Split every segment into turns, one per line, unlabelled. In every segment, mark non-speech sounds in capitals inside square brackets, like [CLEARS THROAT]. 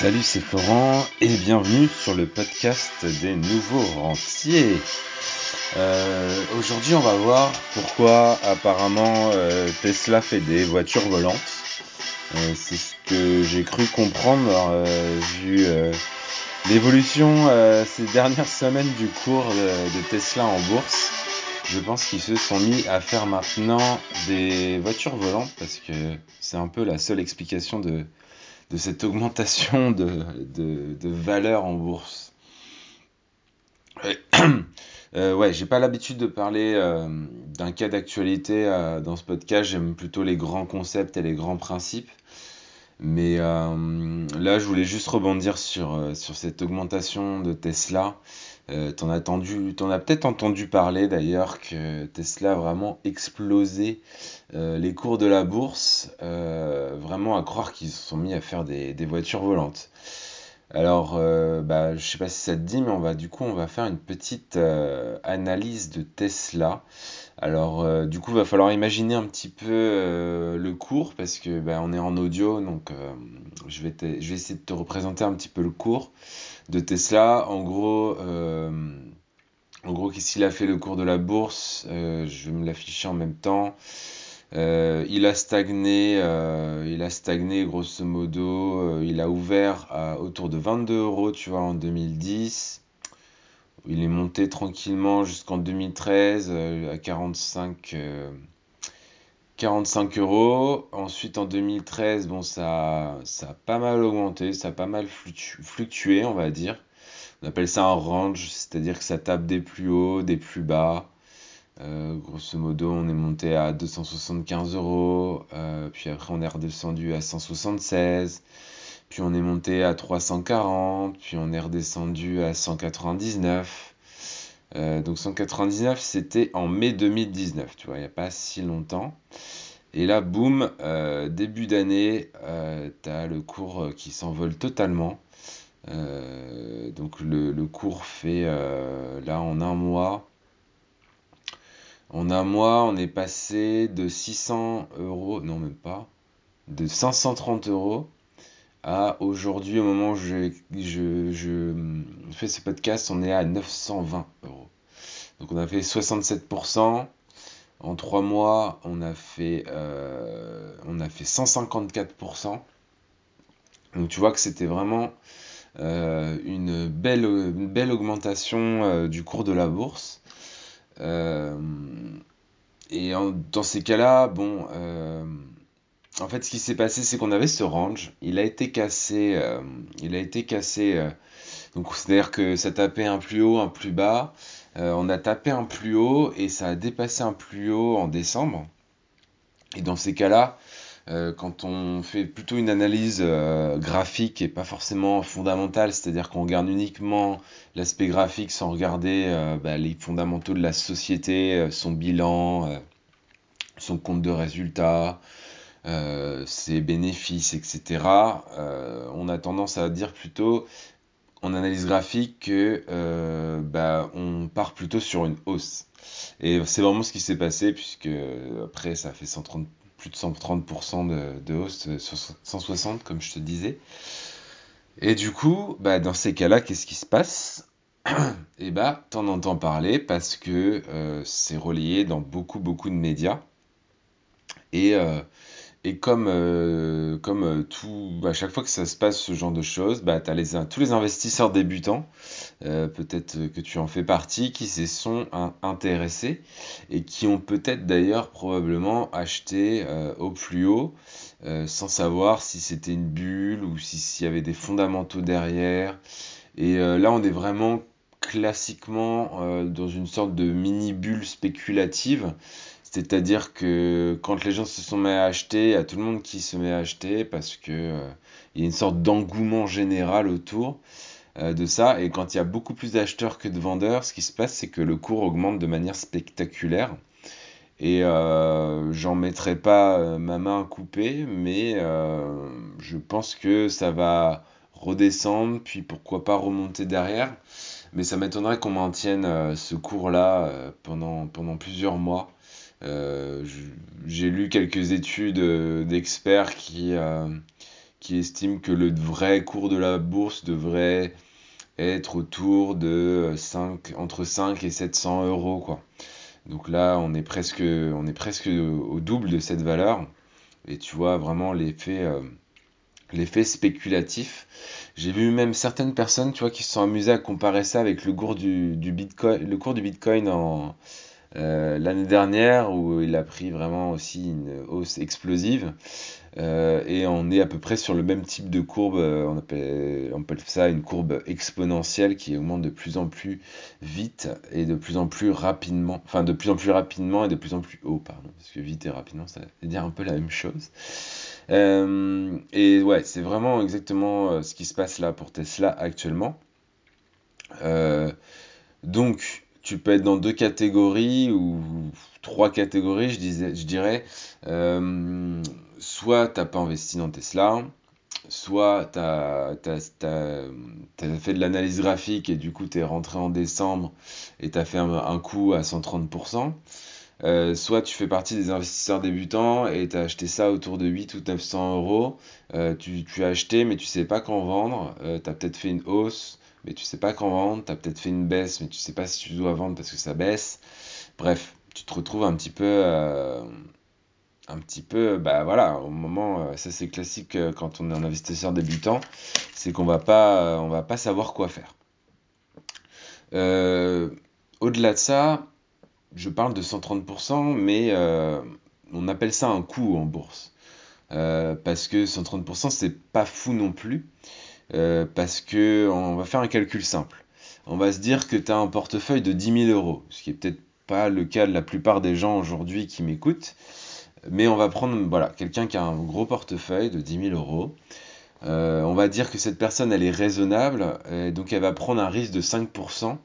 Salut, c'est Florent et bienvenue sur le podcast des nouveaux rentiers. Euh, aujourd'hui, on va voir pourquoi apparemment euh, Tesla fait des voitures volantes. Euh, c'est ce que j'ai cru comprendre vu l'évolution ces dernières semaines du cours de Tesla en bourse. Je pense qu'ils se sont mis à faire maintenant des voitures volantes parce que c'est un peu la seule explication de, de cette augmentation de, valeur en bourse. [CLEARS THROAT] Euh, ouais, j'ai pas l'habitude de parler euh, d'un cas d'actualité euh, dans ce podcast, j'aime plutôt les grands concepts et les grands principes. Mais là, je voulais juste rebondir sur cette augmentation de Tesla euh, t'en as, peut-être entendu parler d'ailleurs que Tesla a vraiment explosé euh, les cours de la bourse, euh, vraiment à croire qu'ils se sont mis à faire des, voitures volantes. Alors, bah, je sais pas si ça te dit, mais on va du coup on va faire une petite analyse de Tesla. Alors, du coup, il va falloir imaginer un petit peu le cours parce que bah, est en audio, donc je je vais essayer de te représenter un petit peu le cours de Tesla. En gros, euh, en gros, qu'est-ce qu'il a fait le cours de la bourse? Euh, Je vais me l'afficher en même temps. Euh, il a stagné, il a stagné grosso modo. il a ouvert à autour de 22 euros, tu vois, en 2010. Il est monté tranquillement jusqu'en 2013 à 45. 45 euros. Ensuite, en 2013, bon, ça, ça a pas mal augmenté, ça a pas mal fluctué, on va dire. On appelle ça un range, c'est-à-dire que ça tape des plus hauts, des plus bas. Euh, grosso modo, on est monté à 275 euros, euh, puis après on est redescendu à 176, puis on est monté à 340, puis on est redescendu à 199. Euh, donc 199, c'était en mai 2019, tu vois, il n'y a pas si longtemps. Et là, boum, euh, début d'année, euh, tu as le cours qui s'envole totalement. donc le, cours fait, là, en un mois, en un mois, on est passé de 600 euros, non même pas, de 530 euros à aujourd'hui, au moment où je, fais ce podcast, on est à 920 euros. Donc on a fait 67%. En 3 mois, on a fait, euh, on a fait 154%. Donc tu vois que c'était vraiment euh, une, belle, une belle augmentation euh, du cours de la bourse. et dans ces cas-là, bon, en fait, ce qui s'est passé, c'est qu'on avait ce range. Il a été cassé. Euh, il a été cassé. Euh, donc, c'est-à-dire que ça tapait un plus haut, un plus bas. Euh, on a tapé un plus haut et ça a dépassé un plus haut en décembre. Et dans ces cas-là, quand on fait plutôt une analyse graphique et pas forcément fondamentale, c'est-à-dire qu'on regarde uniquement l'aspect graphique sans regarder bah, les fondamentaux de la société, son bilan, son compte de résultats, euh, ses bénéfices, etc., euh, on a tendance à dire plutôt en analyse graphique que euh, bah, on part plutôt sur une hausse. Et c'est vraiment ce qui s'est passé, puisque après ça fait 130, plus de 130% de, de, hausse, 160 comme je te disais. Et du coup, bah, dans ces cas-là, qu'est-ce qui se passe? Et [CLEARS THROAT] bah, t'en entends parler parce que c'est relié dans beaucoup, beaucoup de médias. Et et comme, euh, comme euh, tout, à chaque fois que ça se passe ce genre de choses, bah, tu as tous les investisseurs débutants, euh, peut-être que tu en fais partie, qui se sont intéressés et qui ont peut-être d'ailleurs probablement acheté au plus haut sans savoir si c'était une bulle ou s'il y avait des fondamentaux derrière. Et là, on est vraiment classiquement dans une sorte de mini bulle spéculative c'est-à-dire que quand les gens se sont mis à acheter, il y a tout le monde qui se met à acheter parce que euh, y a une sorte d'engouement général autour euh, de ça. Et quand il y a beaucoup plus d'acheteurs que de vendeurs, ce qui se passe, c'est que le cours augmente de manière spectaculaire. Et euh, j'en mettrai pas ma main coupée, mais je pense que ça va redescendre, puis pourquoi pas remonter derrière. Mais ça m'étonnerait qu'on maintienne ce cours-là pendant plusieurs mois. Euh, j'ai lu quelques études euh, d'experts qui, euh, qui estime que le vrai cours de la bourse devrait être autour de 5, entre 5 et 700 euros, quoi. Donc là, on est presque, on est presque au double de cette valeur. Et tu vois vraiment l'effet, l'effet spéculatif. J'ai vu même certaines personnes, tu vois, qui se sont amusées à comparer ça avec le cours du, du Bitcoin, le cours du Bitcoin en, euh, l'année dernière où il a pris vraiment aussi une hausse explosive euh, et on est à peu près sur le même type de courbe, euh, on appelle, on appelle ça une courbe exponentielle qui augmente de plus en plus vite et de plus en plus rapidement, enfin de plus en plus rapidement et de plus en plus haut, pardon, parce que vite et rapidement ça veut dire un peu la même chose. et ouais, c'est vraiment exactement ce qui se passe là pour Tesla actuellement. donc, tu peux être dans deux catégories ou trois catégories, je, dirais. Euh, soit tu n'as pas investi dans Tesla, soit tu as, fait de l'analyse graphique et du coup tu es rentré en décembre et tu as fait un, coup à 130%. Euh, soit tu fais partie des investisseurs débutants et tu as acheté ça autour de 8 ou 900 euros. Euh, tu, tu, as acheté mais tu sais pas quand vendre. tu as peut-être fait une hausse mais tu sais pas quand vendre, tu as peut-être fait une baisse, mais tu sais pas si tu dois vendre parce que ça baisse. Bref, tu te retrouves un petit peu, euh, un petit peu, bah voilà, au moment, euh, ça c'est classique euh, quand on est un investisseur débutant, c'est qu'on va pas, on va pas savoir quoi faire. Au-delà de ça, je parle de 130%, mais on appelle ça un coût en bourse. parce que 130%, c'est pas fou non plus. Euh, parce que on va faire un calcul simple. On va se dire que tu as un portefeuille de 10 000 euros, ce qui est peut-être pas le cas de la plupart des gens aujourd'hui qui m'écoutent, mais on va prendre voilà, quelqu'un qui a un gros portefeuille de 10 000 euros. Euh, on va dire que cette personne elle est raisonnable, donc elle va prendre un risque de 5%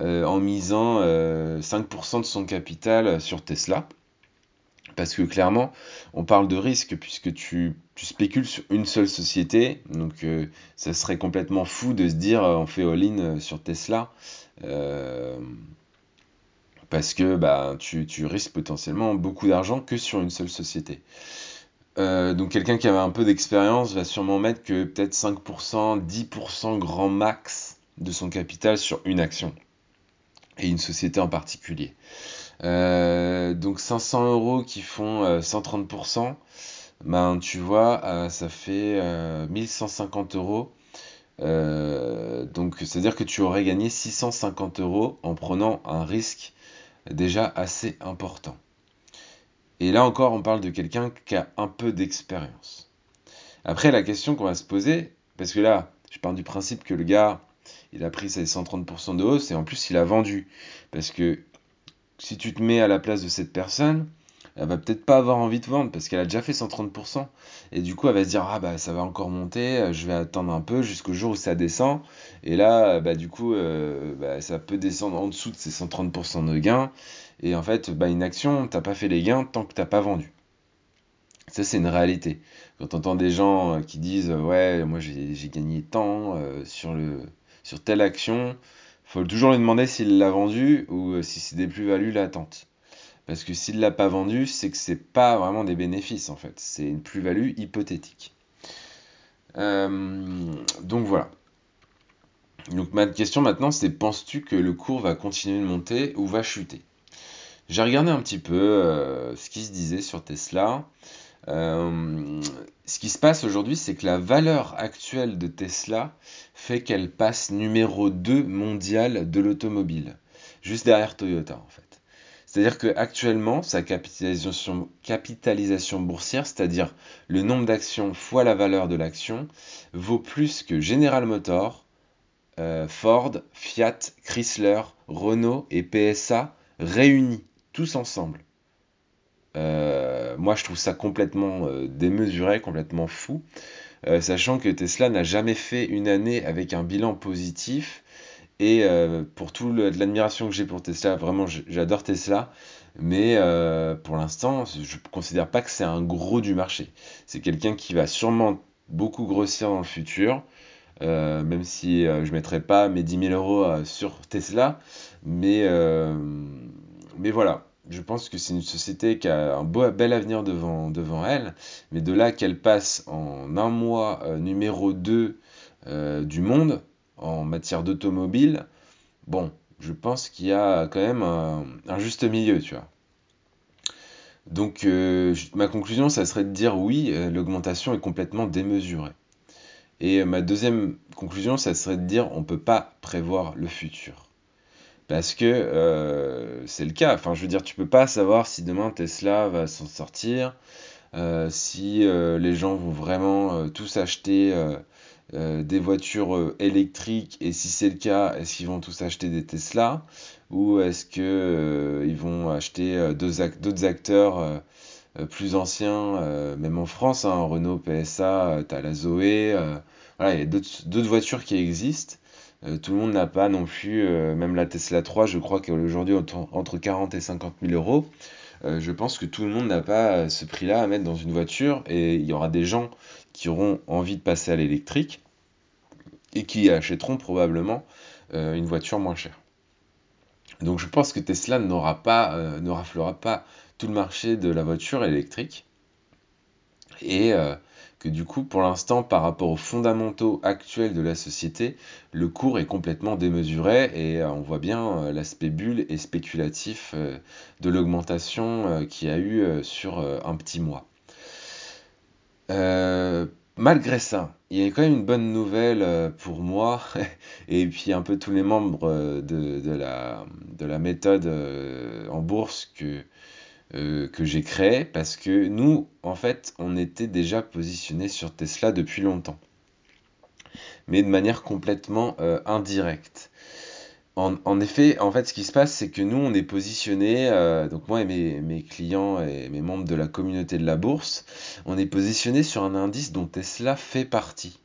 euh, en misant 5% de son capital sur Tesla. Parce que clairement, on parle de risque puisque tu, spécules sur une seule société. Donc euh, ça serait complètement fou de se dire euh, on fait all-in euh, sur Tesla. parce que bah, tu, risques potentiellement beaucoup d'argent que sur une seule société. donc quelqu'un qui avait un peu d'expérience va sûrement mettre que peut-être 5%, 10% grand max de son capital sur une action. Et une société en particulier. Euh, donc 500 euros qui font 130%, euh, ben tu vois, euh, ça fait 1150 euros. donc c'est-à-dire que tu aurais gagné 650 euros en prenant un risque déjà assez important. Et là encore, on parle de quelqu'un qui a un peu d'expérience. Après, la question qu'on va se poser, parce que là, je pars du principe que le gars, il a pris ses 130% de hausse et en plus il a vendu. Parce que si tu te mets à la place de cette personne, elle va peut-être pas avoir envie de vendre parce qu'elle a déjà fait 130%. Et du coup, elle va se dire, ah bah ça va encore monter, euh, je vais attendre un peu jusqu'au jour où ça descend. Et là, euh, bah du coup, euh, bah, ça peut descendre en dessous de ces 130% de gains. Et en fait, bah, une action, t'as pas fait les gains tant que t'as pas vendu. Ça, c'est une réalité. Quand on entend des gens qui disent, ouais, moi j'ai gagné tant sur, le, sur telle action, faut toujours lui demander s'il l'a vendu ou euh, si c'est des plus-values latentes. Parce que s'il l'a pas vendu, c'est que c'est pas vraiment des bénéfices en fait, c'est une plus-value hypothétique. Euh, donc voilà. Donc ma question maintenant c'est penses-tu que le cours va continuer de monter ou va chuter? J'ai regardé un petit peu euh, ce qui se disait sur Tesla. Euh, ce qui se passe aujourd'hui, c'est que la valeur actuelle de Tesla fait qu'elle passe numéro 2 mondial de l'automobile, juste derrière Toyota en fait. C'est-à-dire qu'actuellement, sa capitalisation, boursière, c'est-à-dire le nombre d'actions fois la valeur de l'action, vaut plus que General Motors, euh, Ford, Fiat, Chrysler, Renault et PSA réunis, tous ensemble. Euh, moi, je trouve ça complètement euh, démesuré, complètement fou, euh, sachant que Tesla n'a jamais fait une année avec un bilan positif. Et pour toute l'admiration que j'ai pour Tesla, vraiment, j'adore Tesla, mais pour l'instant, je ne considère pas que c'est un gros du marché. C'est quelqu'un qui va sûrement beaucoup grossir dans le futur. même si je ne mettrai pas mes 10 000 euros sur Tesla. Mais voilà, je pense que c'est une société qui a un bel avenir devant, devant elle, mais de là qu'elle passe en un mois euh, numéro 2 euh, du monde en matière d'automobile, bon, je pense qu'il y a quand même un, juste milieu, tu vois. Donc euh, ma conclusion, ça serait de dire oui, l'augmentation est complètement démesurée. Et ma deuxième conclusion, ça serait de dire on ne peut pas prévoir le futur. Parce que euh, c'est le cas. Enfin, je veux dire, tu peux pas savoir si demain Tesla va s'en sortir, euh, si euh, les gens vont vraiment tous acheter des voitures électriques, et si c'est le cas, est-ce qu'ils vont tous acheter des Tesla, ou est-ce que ils vont acheter d'autres acteurs plus anciens, même en France, hein, Renault, PSA, tu as la Zoé, voilà, il y a d'autres voitures qui existent. Euh, tout le monde n'a pas non plus, euh, même la Tesla 3, je crois qu'aujourd'hui entre 40 et 50 000 euros. Euh, je pense que tout le monde n'a pas ce prix-là à mettre dans une voiture et il y aura des gens qui auront envie de passer à l'électrique et qui achèteront probablement une voiture moins chère. Donc je pense que Tesla n'aura pas, ne raflera pas tout le marché de la voiture électrique. Et que du coup, pour l'instant, par rapport aux fondamentaux actuels de la société, le cours est complètement démesuré et euh, on voit bien euh, l'aspect bulle et spéculatif euh, de l'augmentation qu'il y a eu sur un petit mois. malgré ça, il y a quand même une bonne nouvelle pour moi [LAUGHS] et puis un peu tous les membres de, la, de la, méthode en bourse que, euh, que j'ai créé parce que nous, en fait, on était déjà positionné sur Tesla depuis longtemps, mais de manière complètement euh, indirecte. En, effet, en fait, ce qui se passe, c'est que nous, on est positionné, euh, donc moi et mes, mes, clients et mes membres de la communauté de la bourse, on est positionné sur un indice dont Tesla fait partie.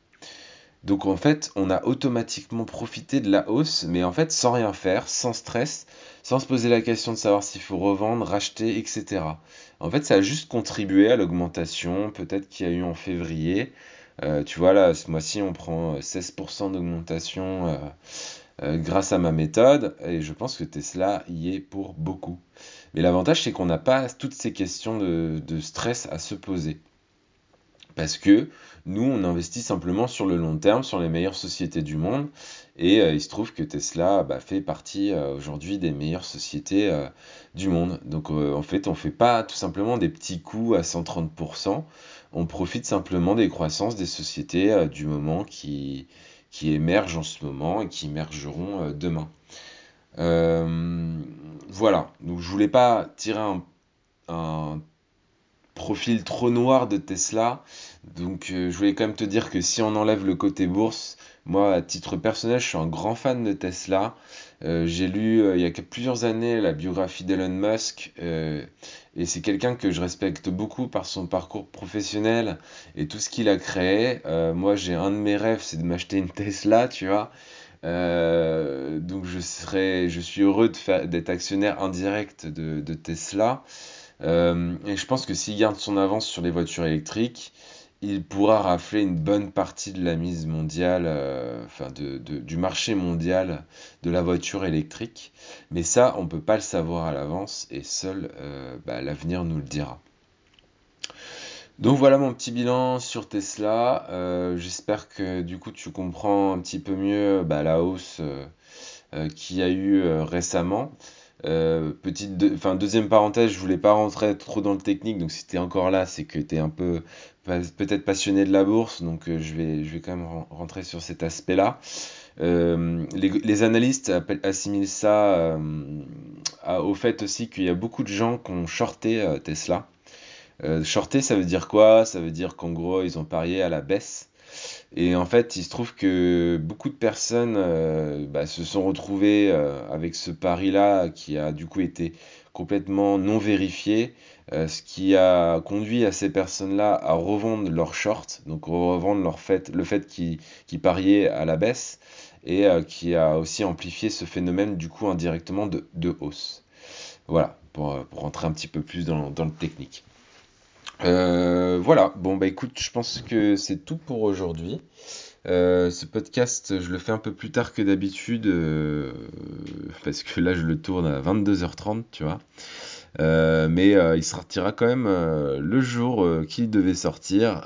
Donc en fait, on a automatiquement profité de la hausse, mais en fait sans rien faire, sans stress, sans se poser la question de savoir s'il faut revendre, racheter, etc. En fait, ça a juste contribué à l'augmentation, peut-être qu'il y a eu en février. Euh, tu vois, là, ce mois-ci, on prend 16% d'augmentation euh, euh, grâce à ma méthode, et je pense que Tesla y est pour beaucoup. Mais l'avantage, c'est qu'on n'a pas toutes ces questions de stress à se poser. Parce que nous, on investit simplement sur le long terme, sur les meilleures sociétés du monde. Et euh, il se trouve que Tesla bah, fait partie euh, aujourd'hui des meilleures sociétés euh, du monde. Donc en fait, on ne fait pas tout simplement des petits coups à 130%. On profite simplement des croissances des sociétés du moment qui, émergent en ce moment et qui émergeront demain. voilà, donc je voulais pas tirer un profil trop noir de Tesla. Donc euh, je voulais quand même te dire que si on enlève le côté bourse, moi à titre personnel je suis un grand fan de Tesla. Euh, j'ai lu euh, il y a plusieurs années la biographie d'Elon Musk et c'est quelqu'un que je respecte beaucoup par son parcours professionnel et tout ce qu'il a créé. moi j'ai un de mes rêves c'est de m'acheter une Tesla, tu vois. donc je serais, je suis heureux d'être actionnaire indirect de, de Tesla. Euh, et je pense que s'il garde son avance sur les voitures électriques, il pourra rafler une bonne partie de la mise mondiale, euh, enfin de, du marché mondial de la voiture électrique. Mais ça, on ne peut pas le savoir à l'avance et seul euh, bah, l'avenir nous le dira. Donc voilà mon petit bilan sur Tesla. J'espère que du coup tu comprends un petit peu mieux bah, la hausse qu'il y a eu récemment. Euh, petite enfin, deuxième parenthèse, je voulais pas rentrer trop dans le technique, donc si tu es encore là, c'est que tu es un peu peut-être passionné de la bourse, donc euh, je, vais, je vais quand même rentrer sur cet aspect-là. Euh, les, analystes assimilent ça au fait aussi qu'il y a beaucoup de gens qui ont shorté Tesla. shorté, ça veut dire quoi? Ça veut dire qu'en gros, ils ont parié à la baisse. Et en fait, il se trouve que beaucoup de personnes euh, bah, se sont retrouvées euh, avec ce pari-là qui a du coup été complètement non vérifié, euh, ce qui a conduit à ces personnes-là à revendre leurs shorts, donc revendre leur le fait qu'ils pariaient à la baisse, et qui a aussi amplifié ce phénomène du coup indirectement de, hausse. Voilà, pour, rentrer un petit peu plus dans le technique. Euh, voilà, bon bah écoute, je pense que c'est tout pour aujourd'hui. Euh, ce podcast, je le fais un peu plus tard que d'habitude, euh, parce que là je le tourne à 22h30, tu vois. mais il sortira quand même le jour qu'il devait sortir.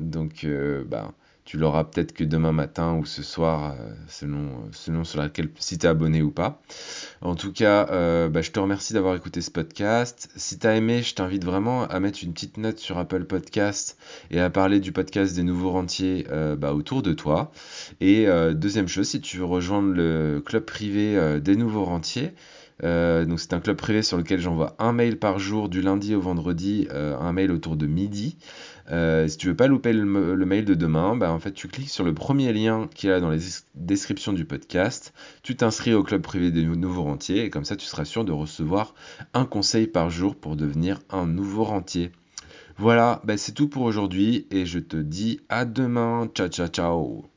donc, bah, tu l'auras peut-être que demain matin ou ce soir, selon, selon sur laquelle, si tu es abonné ou pas. En tout cas, euh, bah, je te remercie d'avoir écouté ce podcast. Si tu as aimé, je t'invite vraiment à mettre une petite note sur Apple Podcast et à parler du podcast des nouveaux rentiers euh, bah, autour de toi. Et euh, deuxième chose, si tu veux rejoindre le club privé des nouveaux rentiers, c'est un club privé sur lequel j'envoie un mail par jour du lundi au vendredi, un mail autour de midi. Euh, si tu veux pas louper le, mail de demain, bah, en fait tu cliques sur le premier lien qui est là dans les descriptions du podcast, tu t'inscris au club privé des nouveaux rentiers et comme ça tu seras sûr de recevoir un conseil par jour pour devenir un nouveau rentier. Voilà, bah, c'est tout pour aujourd'hui et je te dis à demain. Ciao ciao ciao